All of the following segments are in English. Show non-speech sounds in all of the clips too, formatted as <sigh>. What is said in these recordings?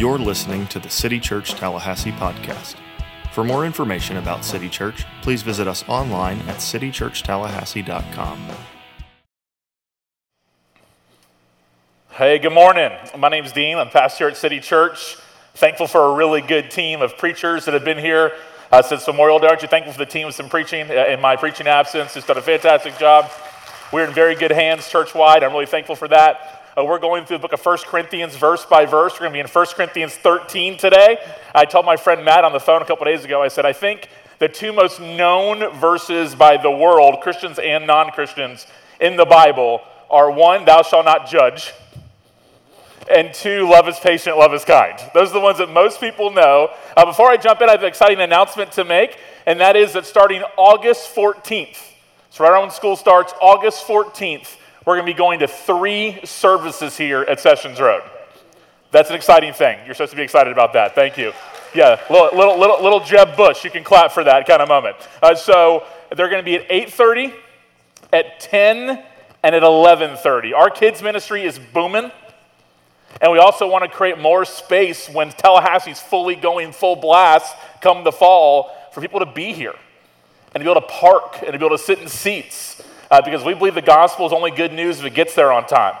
You're listening to the City Church Tallahassee podcast. For more information about City Church, please visit us online at citychurchtallahassee.com. Hey, good morning. My name's Dean. I'm pastor at City Church. Thankful for a really good team of preachers that have been here uh, since Memorial Day. Aren't you thankful for the team with some preaching uh, in my preaching absence? Just done a fantastic job. We're in very good hands church wide. I'm really thankful for that. Uh, we're going through the book of 1 Corinthians verse by verse. We're going to be in 1 Corinthians 13 today. I told my friend Matt on the phone a couple days ago, I said, I think the two most known verses by the world, Christians and non Christians, in the Bible are one, thou shalt not judge, and two, love is patient, love is kind. Those are the ones that most people know. Uh, before I jump in, I have an exciting announcement to make, and that is that starting August 14th, so right around when school starts, August 14th, we're going to be going to three services here at Sessions Road. That's an exciting thing. You're supposed to be excited about that. Thank you. Yeah, little, little, little, little Jeb Bush. You can clap for that kind of moment. Uh, so they're going to be at 8.30, at 10, and at 11.30. Our kids' ministry is booming. And we also want to create more space when Tallahassee's fully going full blast come the fall for people to be here and to be able to park and to be able to sit in seats uh, because we believe the gospel is only good news if it gets there on time.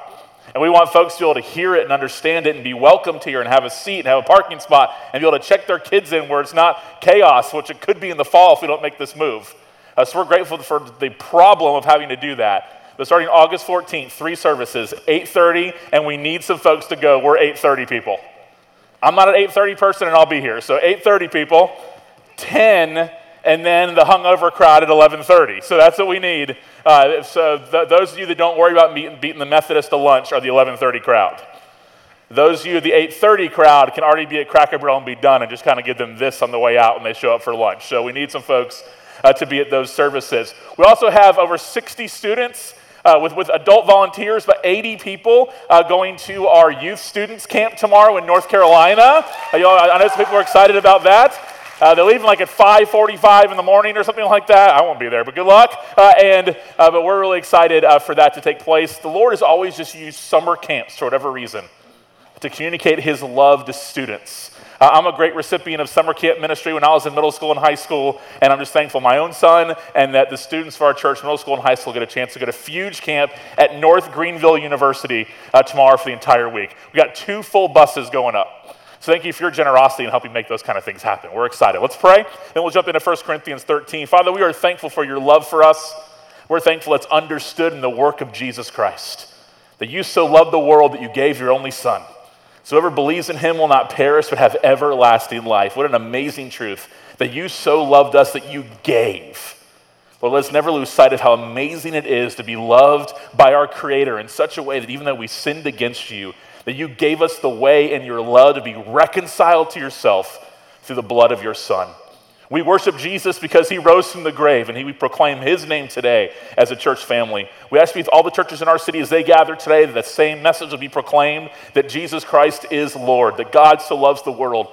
And we want folks to be able to hear it and understand it and be welcomed here and have a seat and have a parking spot and be able to check their kids in where it's not chaos, which it could be in the fall if we don't make this move. Uh, so we're grateful for the problem of having to do that. But starting August 14th, three services, 8:30, and we need some folks to go. We're 8:30 people. I'm not an 8:30 person, and I'll be here. So 8:30 people, 10 and then the hungover crowd at 11:30. So that's what we need. Uh, so th- those of you that don't worry about beating, beating the Methodist to lunch are the 11:30 crowd. Those of you, the 8:30 crowd, can already be at Cracker Barrel and be done, and just kind of give them this on the way out when they show up for lunch. So we need some folks uh, to be at those services. We also have over 60 students. Uh, with, with adult volunteers, but 80 people uh, going to our youth students camp tomorrow in North Carolina. Uh, I know some people are excited about that. Uh, they're leaving like at 5:45 in the morning or something like that. I won't be there, but good luck. Uh, and uh, but we're really excited uh, for that to take place. The Lord has always just used summer camps for whatever reason to communicate His love to students. Uh, I'm a great recipient of summer camp ministry when I was in middle school and high school, and I'm just thankful my own son and that the students for our church, middle school and high school, get a chance to go to Fuge Camp at North Greenville University uh, tomorrow for the entire week. We got two full buses going up. So thank you for your generosity in helping make those kind of things happen. We're excited. Let's pray, then we'll jump into 1 Corinthians 13. Father, we are thankful for your love for us. We're thankful it's understood in the work of Jesus Christ. That you so loved the world that you gave your only Son. So whoever believes in him will not perish but have everlasting life. What an amazing truth that you so loved us that you gave. Lord, let's never lose sight of how amazing it is to be loved by our Creator in such a way that even though we sinned against you, that you gave us the way in your love to be reconciled to yourself through the blood of your Son. We worship Jesus because he rose from the grave, and he, we proclaim his name today as a church family. We ask you, all the churches in our city as they gather today, that the same message will be proclaimed that Jesus Christ is Lord, that God so loves the world.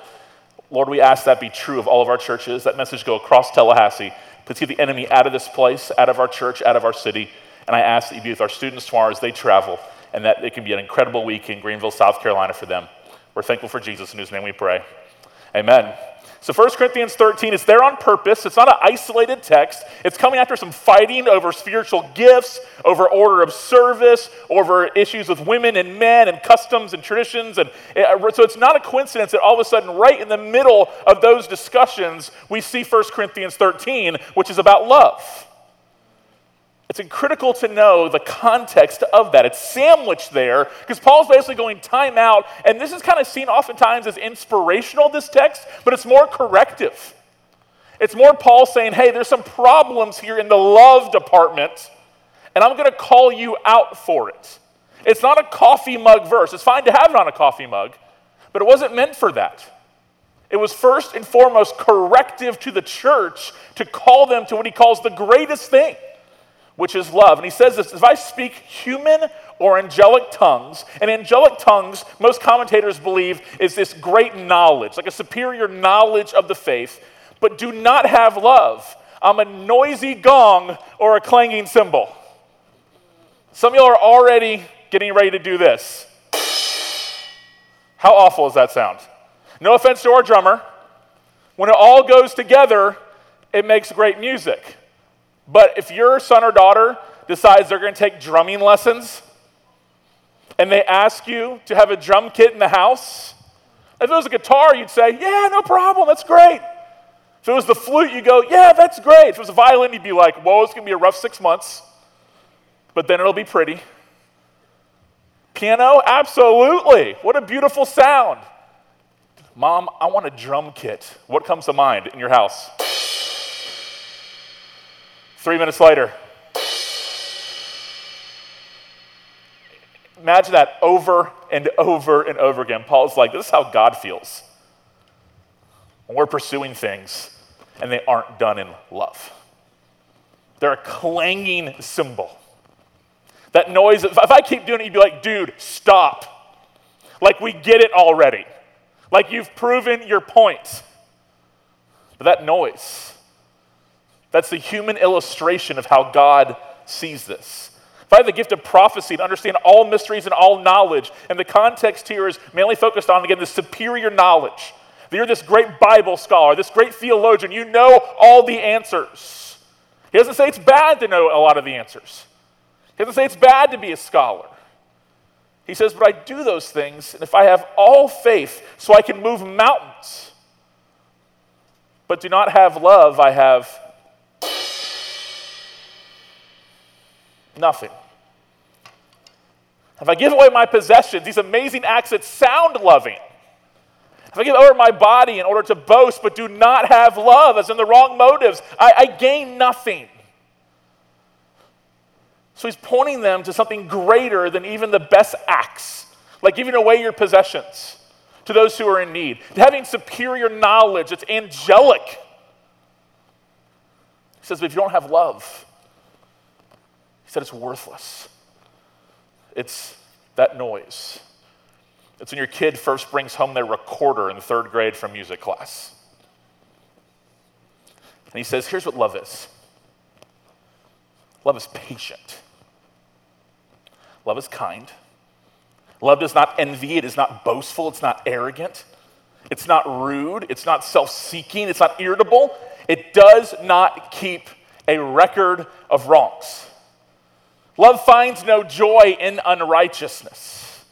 Lord, we ask that be true of all of our churches, that message go across Tallahassee. Please keep the enemy out of this place, out of our church, out of our city. And I ask that you be with our students tomorrow as they travel and that it can be an incredible week in Greenville, South Carolina for them. We're thankful for Jesus, in whose name we pray. Amen. So 1 Corinthians 13 is there on purpose. It's not an isolated text. It's coming after some fighting over spiritual gifts, over order of service, over issues with women and men and customs and traditions. And uh, so it's not a coincidence that all of a sudden, right in the middle of those discussions, we see 1 Corinthians 13, which is about love. It's critical to know the context of that. It's sandwiched there because Paul's basically going time out, and this is kind of seen oftentimes as inspirational, this text, but it's more corrective. It's more Paul saying, hey, there's some problems here in the love department, and I'm going to call you out for it. It's not a coffee mug verse. It's fine to have it on a coffee mug, but it wasn't meant for that. It was first and foremost corrective to the church to call them to what he calls the greatest thing which is love. And he says this if I speak human or angelic tongues, and angelic tongues, most commentators believe, is this great knowledge, like a superior knowledge of the faith, but do not have love. I'm a noisy gong or a clanging cymbal. Some of y'all are already getting ready to do this. How awful does that sound? No offense to our drummer. When it all goes together, it makes great music. But if your son or daughter decides they're going to take drumming lessons and they ask you to have a drum kit in the house, if it was a guitar, you'd say, Yeah, no problem, that's great. If it was the flute, you go, Yeah, that's great. If it was a violin, you'd be like, Whoa, it's going to be a rough six months, but then it'll be pretty. Piano? Absolutely. What a beautiful sound. Mom, I want a drum kit. What comes to mind in your house? Three minutes later, imagine that over and over and over again. Paul's like, this is how God feels when we're pursuing things and they aren't done in love. They're a clanging cymbal. That noise, if I keep doing it, you'd be like, dude, stop. Like we get it already. Like you've proven your point. But that noise, that's the human illustration of how God sees this. If I have the gift of prophecy to understand all mysteries and all knowledge, and the context here is mainly focused on, again, the superior knowledge. That you're this great Bible scholar, this great theologian, you know all the answers. He doesn't say it's bad to know a lot of the answers. He doesn't say it's bad to be a scholar. He says, But I do those things, and if I have all faith so I can move mountains, but do not have love, I have nothing. If I give away my possessions, these amazing acts that sound loving, if I give over my body in order to boast but do not have love, as in the wrong motives, I, I gain nothing. So he's pointing them to something greater than even the best acts, like giving away your possessions to those who are in need, having superior knowledge that's angelic. He says, but if you don't have love, he said it's worthless. It's that noise. It's when your kid first brings home their recorder in third grade from music class. And he says, here's what love is love is patient. Love is kind. Love does not envy, it is not boastful, it's not arrogant, it's not rude, it's not self seeking, it's not irritable. It does not keep a record of wrongs. Love finds no joy in unrighteousness,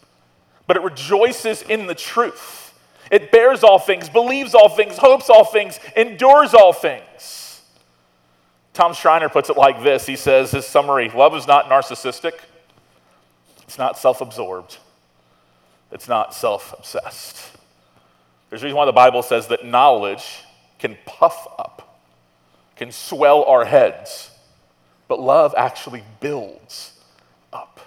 but it rejoices in the truth. It bears all things, believes all things, hopes all things, endures all things. Tom Schreiner puts it like this He says, his summary love is not narcissistic. It's not self absorbed, it's not self obsessed. There's a reason why the Bible says that knowledge can puff up, can swell our heads, but love actually builds up.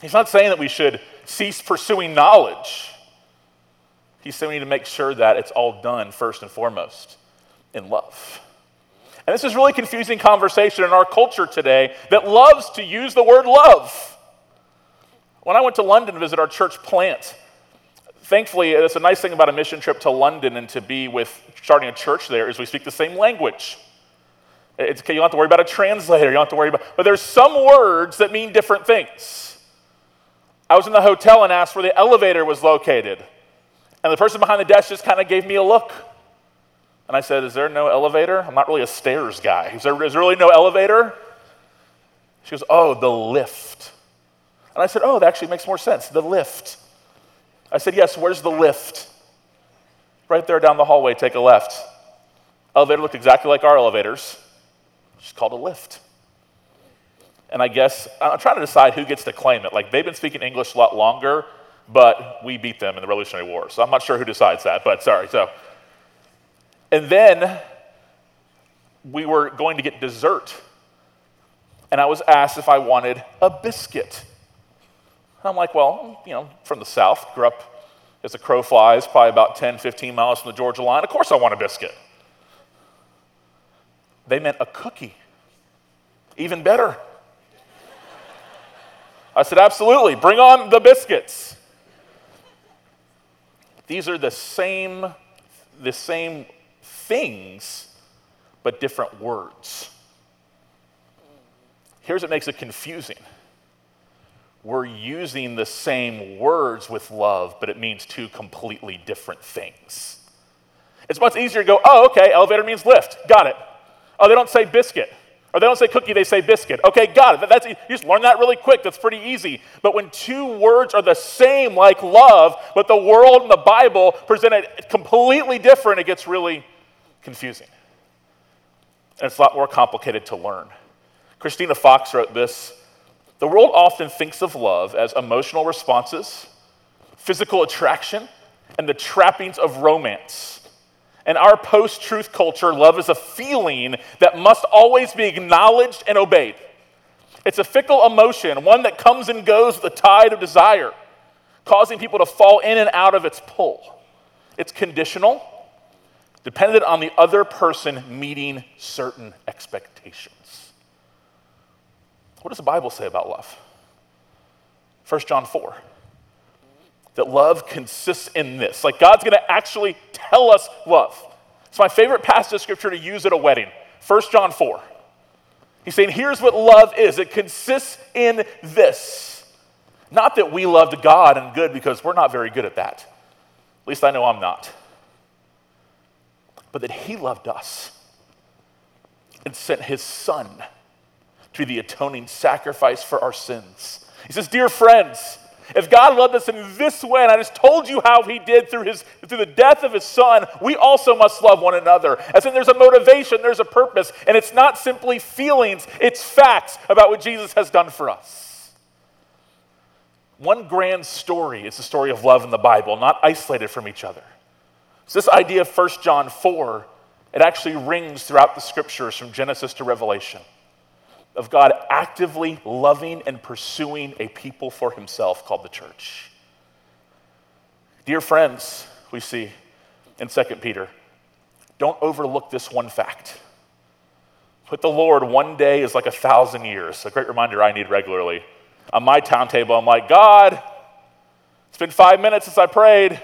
He's not saying that we should cease pursuing knowledge. He's saying we need to make sure that it's all done first and foremost in love. And this is really confusing conversation in our culture today that loves to use the word love. When I went to London to visit our church plant, thankfully, it's a nice thing about a mission trip to London and to be with starting a church there is we speak the same language. It's, you don't have to worry about a translator. You don't have to worry about, but there's some words that mean different things. I was in the hotel and asked where the elevator was located, and the person behind the desk just kind of gave me a look. And I said, "Is there no elevator? I'm not really a stairs guy. Is there, is there really no elevator?" She goes, "Oh, the lift." And I said, Oh, that actually makes more sense. The lift. I said, Yes, where's the lift? Right there down the hallway, take a left. Elevator looked exactly like our elevators. It's called a lift. And I guess I'm trying to decide who gets to claim it. Like they've been speaking English a lot longer, but we beat them in the Revolutionary War. So I'm not sure who decides that, but sorry. So, and then we were going to get dessert. And I was asked if I wanted a biscuit. And I'm like, well, you know, from the South, grew up as a crow flies, probably about 10, 15 miles from the Georgia line. Of course I want a biscuit. They meant a cookie. Even better. I said, absolutely, bring on the biscuits. These are the same, the same things, but different words. Here's what makes it confusing we're using the same words with love, but it means two completely different things. It's much easier to go, oh, okay, elevator means lift. Got it. Oh, they don't say biscuit. Or they don't say cookie, they say biscuit. Okay, got it. That's, you just learn that really quick. That's pretty easy. But when two words are the same, like love, but the world and the Bible present it completely different, it gets really confusing. And it's a lot more complicated to learn. Christina Fox wrote this The world often thinks of love as emotional responses, physical attraction, and the trappings of romance. In our post truth culture, love is a feeling that must always be acknowledged and obeyed. It's a fickle emotion, one that comes and goes with the tide of desire, causing people to fall in and out of its pull. It's conditional, dependent on the other person meeting certain expectations. What does the Bible say about love? 1 John 4 that love consists in this. Like God's going to actually tell us love. It's my favorite passage of scripture to use at a wedding. 1 John 4. He's saying, here's what love is it consists in this. Not that we loved God and good because we're not very good at that. At least I know I'm not. But that He loved us and sent His Son to be the atoning sacrifice for our sins. He says, Dear friends, if God loved us in this way, and I just told you how He did through, his, through the death of His Son, we also must love one another. As in, there's a motivation, there's a purpose, and it's not simply feelings, it's facts about what Jesus has done for us. One grand story is the story of love in the Bible, not isolated from each other. So, this idea of 1 John 4, it actually rings throughout the scriptures from Genesis to Revelation of God actively loving and pursuing a people for himself called the church. Dear friends, we see in 2 Peter, don't overlook this one fact. With the Lord, one day is like a thousand years. A great reminder I need regularly. On my town table, I'm like, God, it's been five minutes since I prayed.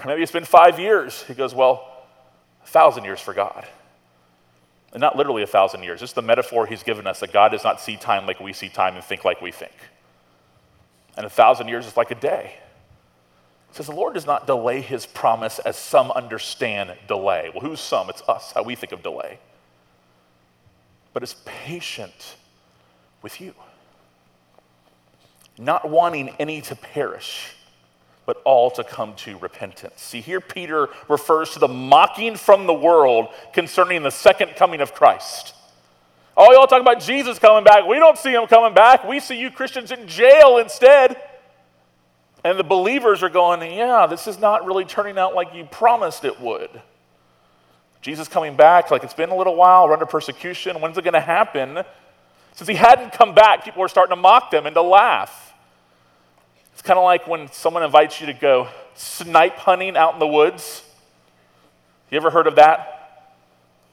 Or maybe it's been five years. He goes, Well, a thousand years for God. Not literally a thousand years, It's the metaphor he's given us that God does not see time like we see time and think like we think. And a thousand years is like a day. It says the Lord does not delay his promise as some understand delay. Well, who's some? It's us, how we think of delay. But is patient with you, not wanting any to perish but all to come to repentance. See, here Peter refers to the mocking from the world concerning the second coming of Christ. Oh, y'all talk about Jesus coming back. We don't see him coming back. We see you Christians in jail instead. And the believers are going, yeah, this is not really turning out like you promised it would. Jesus coming back, like it's been a little while, we're under persecution. When's it going to happen? Since he hadn't come back, people were starting to mock them and to laugh. It's kind of like when someone invites you to go snipe hunting out in the woods. You ever heard of that?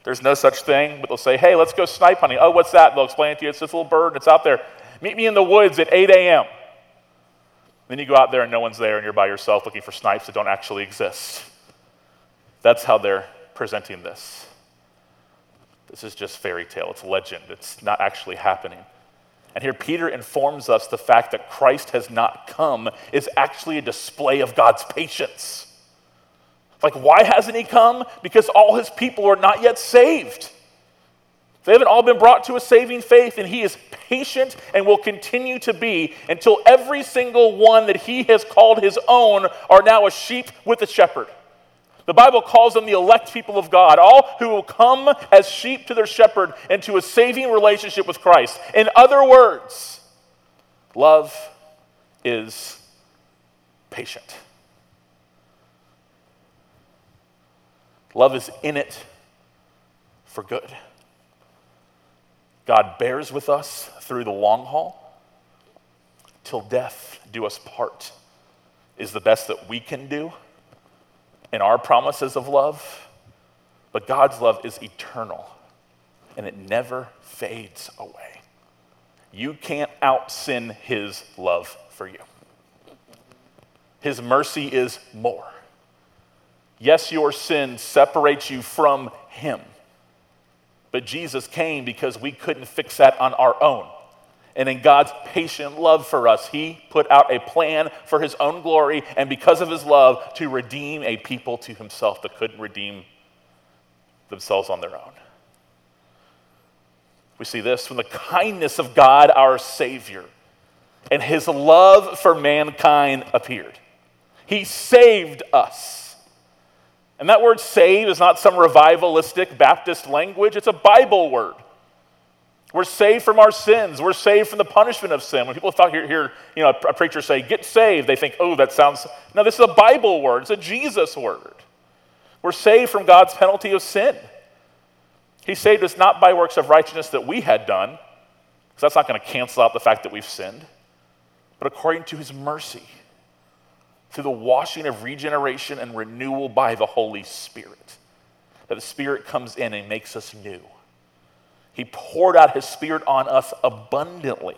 There's no such thing, but they'll say, hey, let's go snipe hunting. Oh, what's that? They'll explain it to you. It's this little bird, it's out there. Meet me in the woods at 8 a.m. Then you go out there and no one's there, and you're by yourself looking for snipes that don't actually exist. That's how they're presenting this. This is just fairy tale, it's legend, it's not actually happening. And here Peter informs us the fact that Christ has not come is actually a display of God's patience. Like, why hasn't he come? Because all his people are not yet saved. They haven't all been brought to a saving faith, and he is patient and will continue to be until every single one that he has called his own are now a sheep with a shepherd. The Bible calls them the elect people of God, all who will come as sheep to their shepherd into a saving relationship with Christ. In other words, love is patient. Love is in it for good. God bears with us through the long haul till death do us part, is the best that we can do in our promises of love, but God's love is eternal and it never fades away. You can't out sin His love for you. His mercy is more. Yes, your sin separates you from Him, but Jesus came because we couldn't fix that on our own. And in God's patient love for us, He put out a plan for His own glory and because of His love to redeem a people to Himself that couldn't redeem themselves on their own. We see this from the kindness of God, our Savior, and His love for mankind appeared. He saved us. And that word save is not some revivalistic Baptist language, it's a Bible word. We're saved from our sins. We're saved from the punishment of sin. When people thought hear, hear you know, a preacher say, get saved, they think, oh, that sounds. No, this is a Bible word. It's a Jesus word. We're saved from God's penalty of sin. He saved us not by works of righteousness that we had done, because that's not going to cancel out the fact that we've sinned, but according to his mercy, through the washing of regeneration and renewal by the Holy Spirit. That the Spirit comes in and makes us new. He poured out His Spirit on us abundantly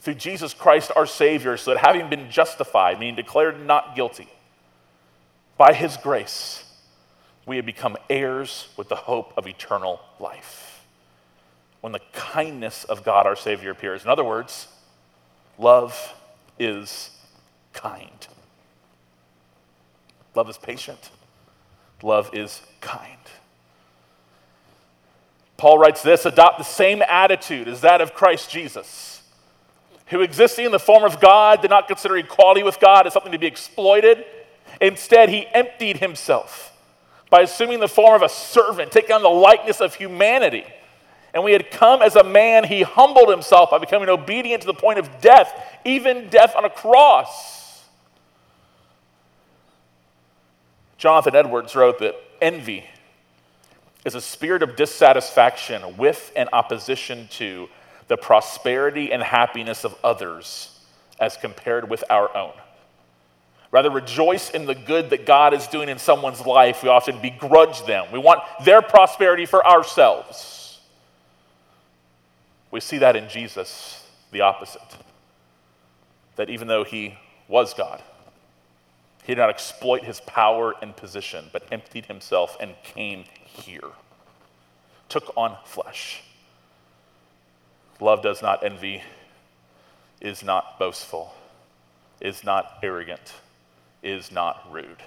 through Jesus Christ our Savior, so that having been justified, meaning declared not guilty, by His grace, we have become heirs with the hope of eternal life. When the kindness of God our Savior appears. In other words, love is kind. Love is patient. Love is kind. Paul writes this adopt the same attitude as that of Christ Jesus, who existing in the form of God did not consider equality with God as something to be exploited. Instead, he emptied himself by assuming the form of a servant, taking on the likeness of humanity. And we had come as a man, he humbled himself by becoming obedient to the point of death, even death on a cross. Jonathan Edwards wrote that envy is a spirit of dissatisfaction with and opposition to the prosperity and happiness of others as compared with our own. Rather, rejoice in the good that God is doing in someone's life. We often begrudge them. We want their prosperity for ourselves. We see that in Jesus, the opposite. That even though he was God, he did not exploit his power and position, but emptied himself and came here, took on flesh. Love does not envy, is not boastful, is not arrogant, is not rude,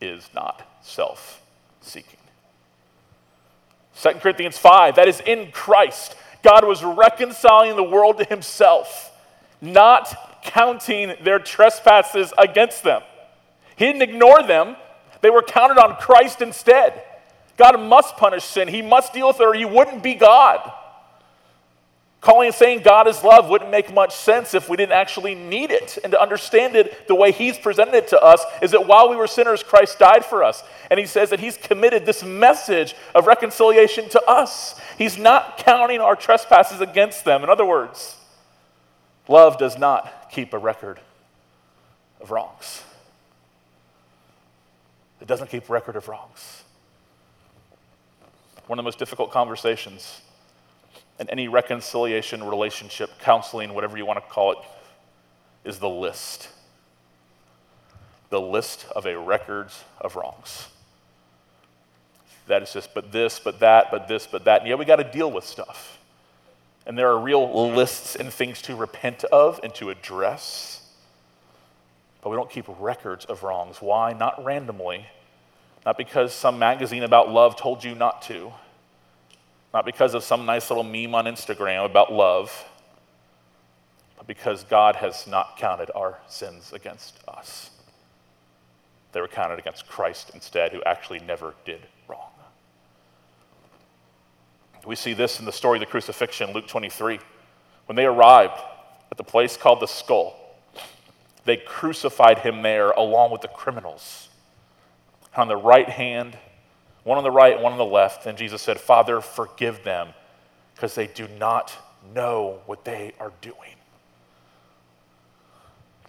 is not self seeking. 2 Corinthians 5, that is in Christ. God was reconciling the world to himself, not counting their trespasses against them. He didn't ignore them, they were counted on Christ instead. God must punish sin, He must deal with it, or He wouldn't be God. Calling and saying God is love wouldn't make much sense if we didn't actually need it. And to understand it the way He's presented it to us is that while we were sinners, Christ died for us. And He says that He's committed this message of reconciliation to us. He's not counting our trespasses against them. In other words, love does not keep a record of wrongs, it doesn't keep record of wrongs one of the most difficult conversations in any reconciliation, relationship, counseling, whatever you want to call it, is the list. The list of a records of wrongs. That is just, but this, but that, but this, but that. And yeah, we got to deal with stuff. And there are real lists and things to repent of and to address. But we don't keep records of wrongs. Why? Not randomly, not because some magazine about love told you not to, not because of some nice little meme on Instagram about love, but because God has not counted our sins against us. They were counted against Christ instead, who actually never did wrong. We see this in the story of the crucifixion, Luke 23. When they arrived at the place called the skull, they crucified him there along with the criminals on the right hand, one on the right, one on the left. And Jesus said, Father, forgive them because they do not know what they are doing.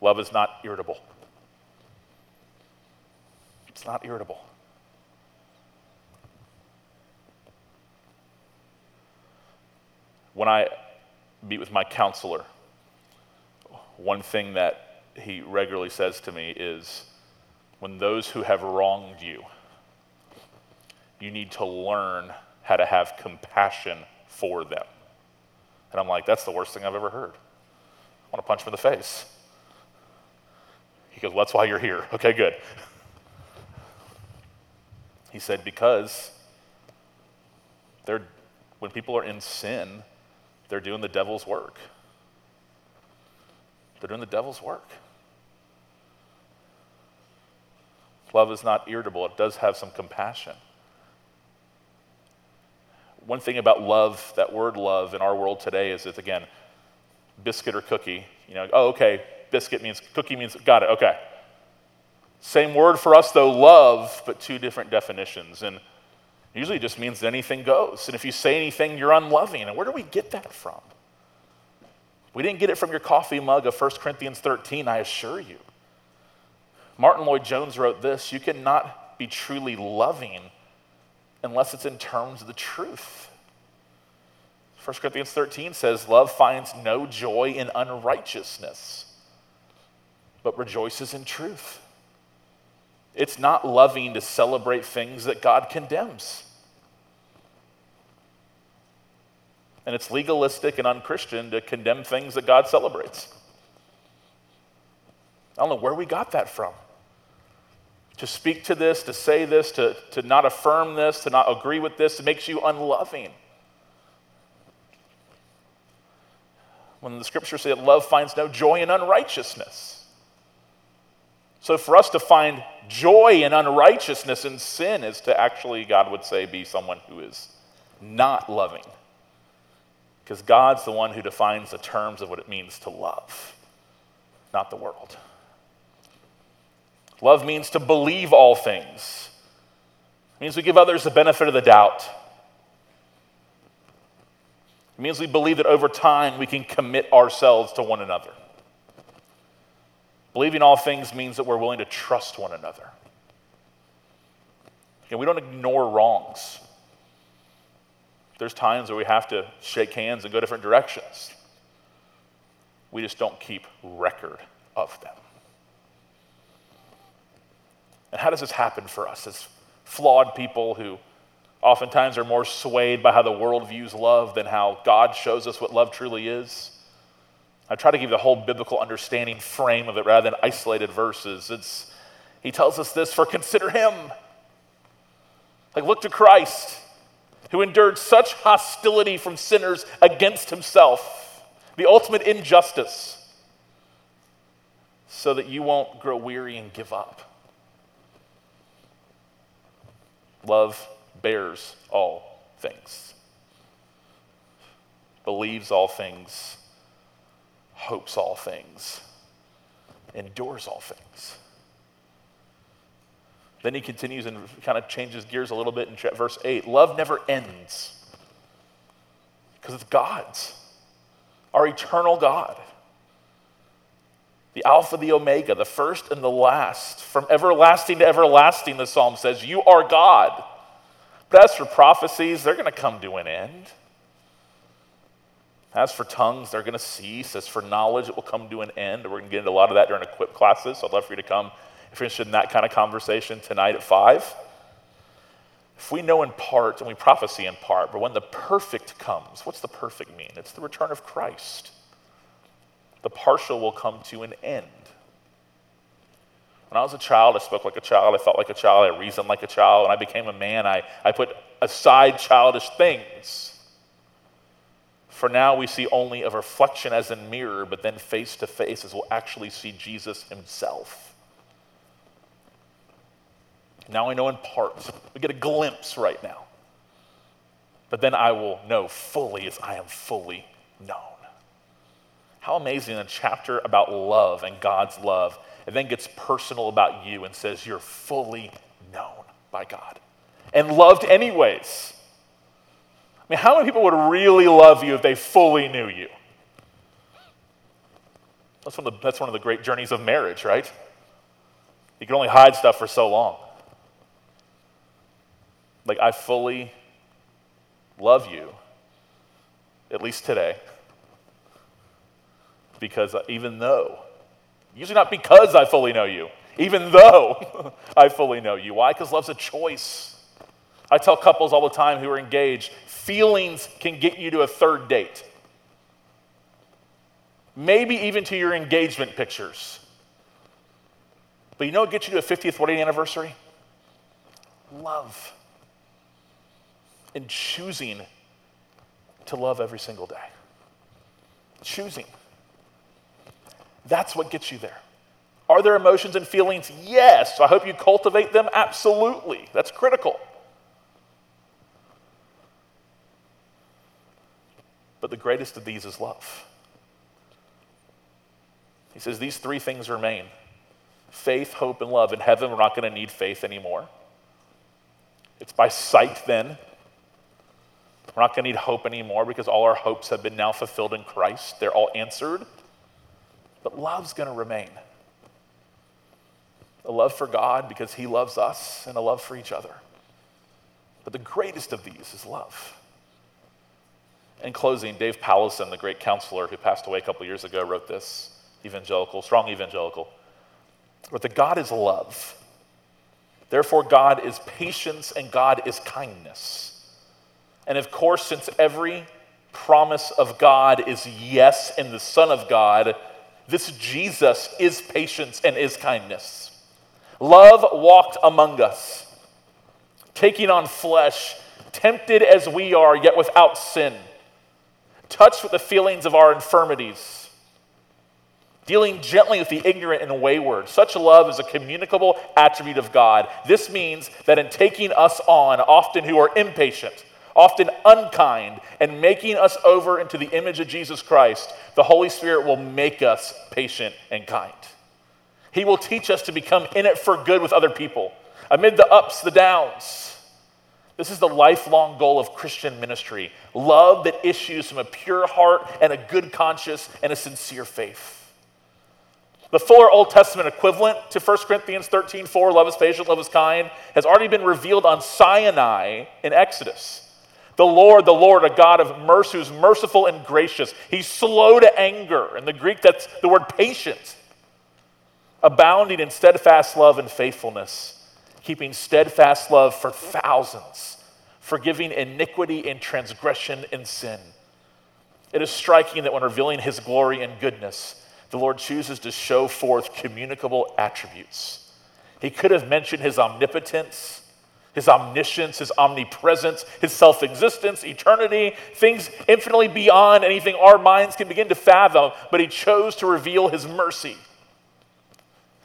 Love is not irritable. It's not irritable. When I meet with my counselor, one thing that he regularly says to me is, when those who have wronged you, you need to learn how to have compassion for them. And I'm like, That's the worst thing I've ever heard. I want to punch him in the face. He goes, well, That's why you're here. <laughs> Okay, good. He said, Because they're, when people are in sin, they're doing the devil's work. They're doing the devil's work. Love is not irritable, it does have some compassion. One thing about love, that word love in our world today is it's again, biscuit or cookie. You know, oh, okay, biscuit means cookie means, got it, okay. Same word for us though, love, but two different definitions. And usually it just means anything goes. And if you say anything, you're unloving. And where do we get that from? We didn't get it from your coffee mug of 1 Corinthians 13, I assure you. Martyn Lloyd-Jones wrote this You cannot be truly loving unless it's in terms of the truth. 1 Corinthians 13 says, Love finds no joy in unrighteousness, but rejoices in truth. It's not loving to celebrate things that God condemns. And it's legalistic and unchristian to condemn things that God celebrates. I don't know where we got that from. To speak to this, to say this, to, to not affirm this, to not agree with this, it makes you unloving. When the scriptures say that love finds no joy in unrighteousness. So for us to find joy in unrighteousness and sin is to actually, God would say, be someone who is not loving. Because God's the one who defines the terms of what it means to love, not the world. Love means to believe all things. It means we give others the benefit of the doubt. It means we believe that over time we can commit ourselves to one another. Believing all things means that we're willing to trust one another. And we don't ignore wrongs. There's times where we have to shake hands and go different directions. We just don't keep record of them. And how does this happen for us as flawed people who oftentimes are more swayed by how the world views love than how God shows us what love truly is? I try to give the whole biblical understanding frame of it rather than isolated verses. It's, he tells us this for consider him. Like, look to Christ who endured such hostility from sinners against himself, the ultimate injustice, so that you won't grow weary and give up. Love bears all things, believes all things, hopes all things, endures all things. Then he continues and kind of changes gears a little bit in verse 8. Love never ends because it's God's, our eternal God. The Alpha, the Omega, the first and the last. From everlasting to everlasting, the psalm says, You are God. But as for prophecies, they're going to come to an end. As for tongues, they're going to cease. As for knowledge, it will come to an end. We're going to get into a lot of that during equip classes, so I'd love for you to come if you're interested in that kind of conversation tonight at 5. If we know in part and we prophesy in part, but when the perfect comes, what's the perfect mean? It's the return of Christ. The partial will come to an end. When I was a child, I spoke like a child, I felt like a child, I reasoned like a child. When I became a man, I, I put aside childish things. For now, we see only a reflection as in mirror, but then face to face, as we'll actually see Jesus himself. Now I know in part. We get a glimpse right now. But then I will know fully as I am fully known. How amazing a chapter about love and God's love, and then gets personal about you and says you're fully known by God and loved anyways. I mean, how many people would really love you if they fully knew you? That's one of the, that's one of the great journeys of marriage, right? You can only hide stuff for so long. Like, I fully love you, at least today, because even though, usually not because I fully know you, even though <laughs> I fully know you. Why? Because love's a choice. I tell couples all the time who are engaged feelings can get you to a third date. maybe even to your engagement pictures. But you know what gets you to a 50th wedding anniversary? Love. And choosing to love every single day. Choosing. That's what gets you there. Are there emotions and feelings? Yes. I hope you cultivate them. Absolutely. That's critical. But the greatest of these is love. He says these three things remain faith, hope, and love. In heaven, we're not going to need faith anymore. It's by sight then. We're not going to need hope anymore because all our hopes have been now fulfilled in Christ. They're all answered. But love's going to remain a love for God because He loves us, and a love for each other. But the greatest of these is love. In closing, Dave Powlison, the great counselor who passed away a couple years ago, wrote this evangelical, strong evangelical. But that God is love. Therefore, God is patience and God is kindness. And of course, since every promise of God is yes in the Son of God, this Jesus is patience and is kindness. Love walked among us, taking on flesh, tempted as we are, yet without sin, touched with the feelings of our infirmities, dealing gently with the ignorant and wayward. Such love is a communicable attribute of God. This means that in taking us on, often who are impatient, often unkind, and making us over into the image of Jesus Christ, the Holy Spirit will make us patient and kind. He will teach us to become in it for good with other people, amid the ups, the downs. This is the lifelong goal of Christian ministry love that issues from a pure heart and a good conscience and a sincere faith. The fuller Old Testament equivalent to 1 Corinthians 13 4, love is patient, love is kind, has already been revealed on Sinai in Exodus. The Lord, the Lord, a God of mercy, who's merciful and gracious. He's slow to anger. In the Greek, that's the word patience. Abounding in steadfast love and faithfulness, keeping steadfast love for thousands, forgiving iniquity and transgression and sin. It is striking that when revealing his glory and goodness, the Lord chooses to show forth communicable attributes. He could have mentioned his omnipotence his omniscience, his omnipresence, his self existence, eternity, things infinitely beyond anything our minds can begin to fathom, but he chose to reveal his mercy.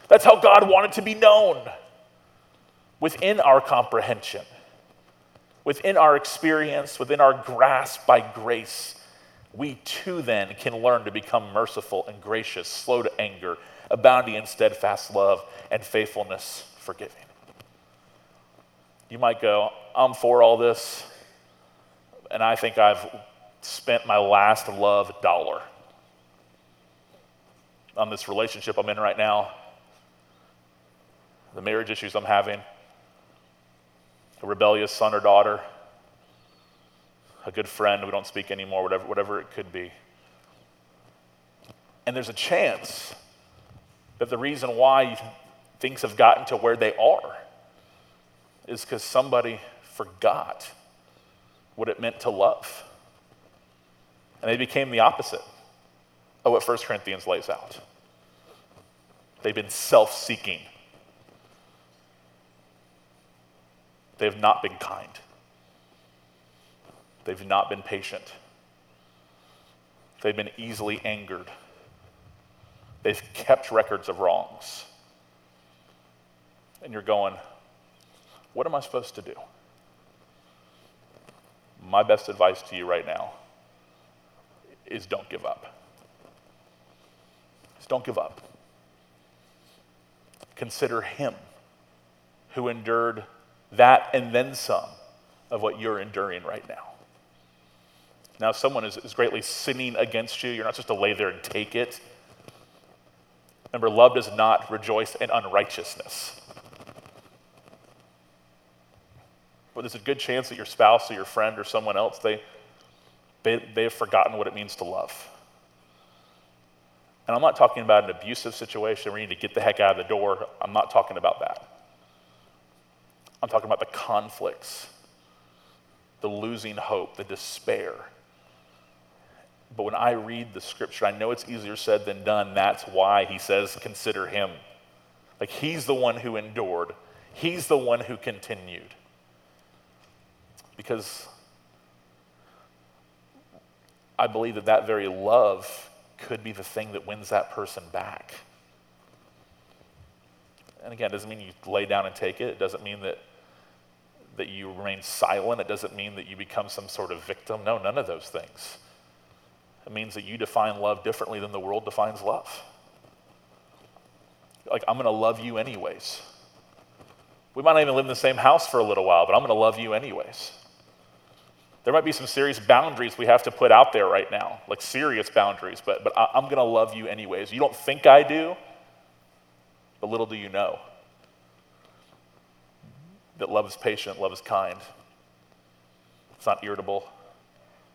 That's how God wanted to be known within our comprehension, within our experience, within our grasp by grace. We too then can learn to become merciful and gracious, slow to anger, abounding in steadfast love and faithfulness, forgiving. You might go, I'm for all this, and I think I've spent my last love dollar on this relationship I'm in right now, the marriage issues I'm having, a rebellious son or daughter, a good friend we don't speak anymore, whatever, whatever it could be. And there's a chance that the reason why things have gotten to where they are is because somebody forgot what it meant to love. And they became the opposite of what 1 Corinthians lays out. They've been self seeking, they have not been kind, they've not been patient, they've been easily angered, they've kept records of wrongs. And you're going, what am I supposed to do? My best advice to you right now is don't give up. Just don't give up. Consider Him who endured that and then some of what you're enduring right now. Now, if someone is, is greatly sinning against you, you're not supposed to lay there and take it. Remember, love does not rejoice in unrighteousness. But there's a good chance that your spouse or your friend or someone else, they, they, they have forgotten what it means to love. And I'm not talking about an abusive situation where you need to get the heck out of the door. I'm not talking about that. I'm talking about the conflicts, the losing hope, the despair. But when I read the scripture, I know it's easier said than done. That's why he says, consider him. Like he's the one who endured, he's the one who continued. Because I believe that that very love could be the thing that wins that person back. And again, it doesn't mean you lay down and take it. It doesn't mean that, that you remain silent. It doesn't mean that you become some sort of victim. No, none of those things. It means that you define love differently than the world defines love. Like, I'm going to love you anyways. We might not even live in the same house for a little while, but I'm going to love you anyways. There might be some serious boundaries we have to put out there right now, like serious boundaries, but, but I'm going to love you anyways. You don't think I do, but little do you know that love is patient, love is kind. It's not irritable,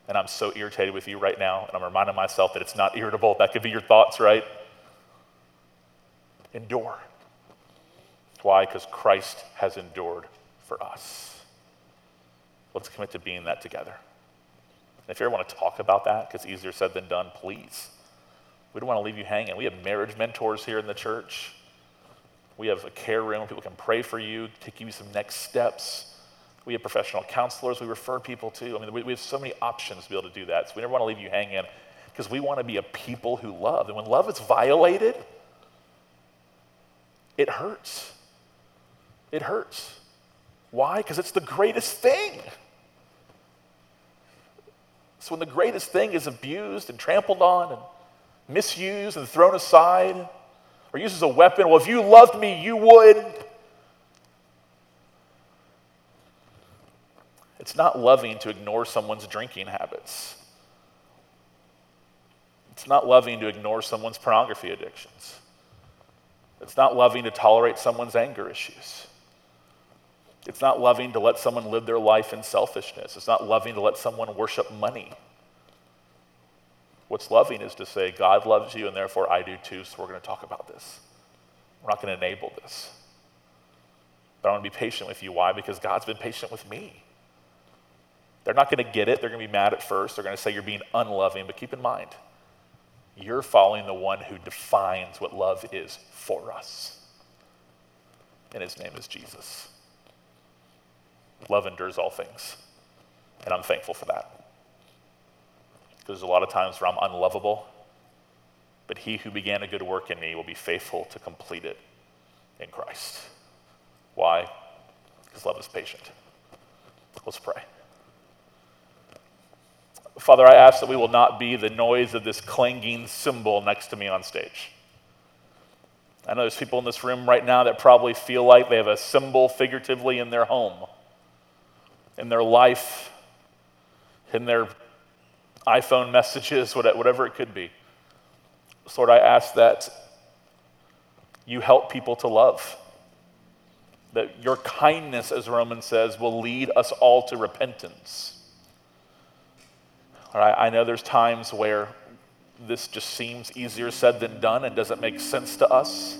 and I'm so irritated with you right now, and I'm reminding myself that it's not irritable. That could be your thoughts, right? Endure. Why? Because Christ has endured for us. Let's commit to being that together. And if you ever want to talk about that, because it's easier said than done, please. We don't want to leave you hanging. We have marriage mentors here in the church. We have a care room. Where people can pray for you, give you some next steps. We have professional counselors we refer people to. I mean, we, we have so many options to be able to do that. So we never want to leave you hanging because we want to be a people who love. And when love is violated, it hurts. It hurts. Why? Because it's the greatest thing. So when the greatest thing is abused and trampled on and misused and thrown aside or used as a weapon, well, if you loved me, you would. It's not loving to ignore someone's drinking habits. It's not loving to ignore someone's pornography addictions. It's not loving to tolerate someone's anger issues. It's not loving to let someone live their life in selfishness. It's not loving to let someone worship money. What's loving is to say, God loves you, and therefore I do too, so we're going to talk about this. We're not going to enable this. But I want to be patient with you. Why? Because God's been patient with me. They're not going to get it. They're going to be mad at first. They're going to say you're being unloving. But keep in mind, you're following the one who defines what love is for us. And his name is Jesus. Love endures all things. And I'm thankful for that. Because there's a lot of times where I'm unlovable, but he who began a good work in me will be faithful to complete it in Christ. Why? Because love is patient. Let's pray. Father, I ask that we will not be the noise of this clanging cymbal next to me on stage. I know there's people in this room right now that probably feel like they have a cymbal figuratively in their home, in their life, in their iPhone messages, whatever it could be. Lord, I ask that you help people to love. That your kindness, as Romans says, will lead us all to repentance. All right, I know there's times where this just seems easier said than done and doesn't make sense to us.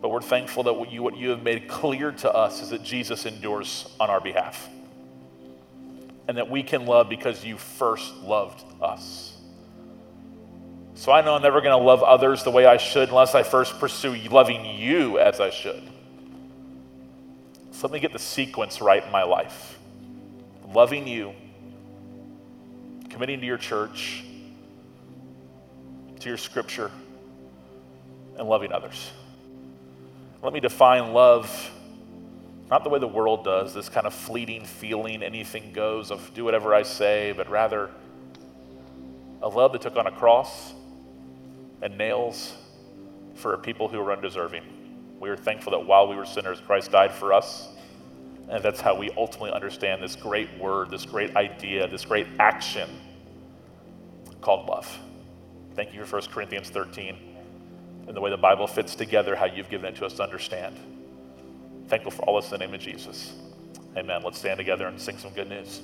But we're thankful that what you, what you have made clear to us is that Jesus endures on our behalf. And that we can love because you first loved us. So I know I'm never going to love others the way I should unless I first pursue loving you as I should. So let me get the sequence right in my life loving you committing to your church, to your scripture, and loving others. Let me define love not the way the world does, this kind of fleeting feeling, anything goes of do whatever I say, but rather a love that took on a cross and nails for people who are undeserving. We are thankful that while we were sinners, Christ died for us. And that's how we ultimately understand this great word, this great idea, this great action called love. Thank you for 1 Corinthians 13 and the way the Bible fits together, how you've given it to us to understand. Thankful for all this in the name of Jesus. Amen. Let's stand together and sing some good news.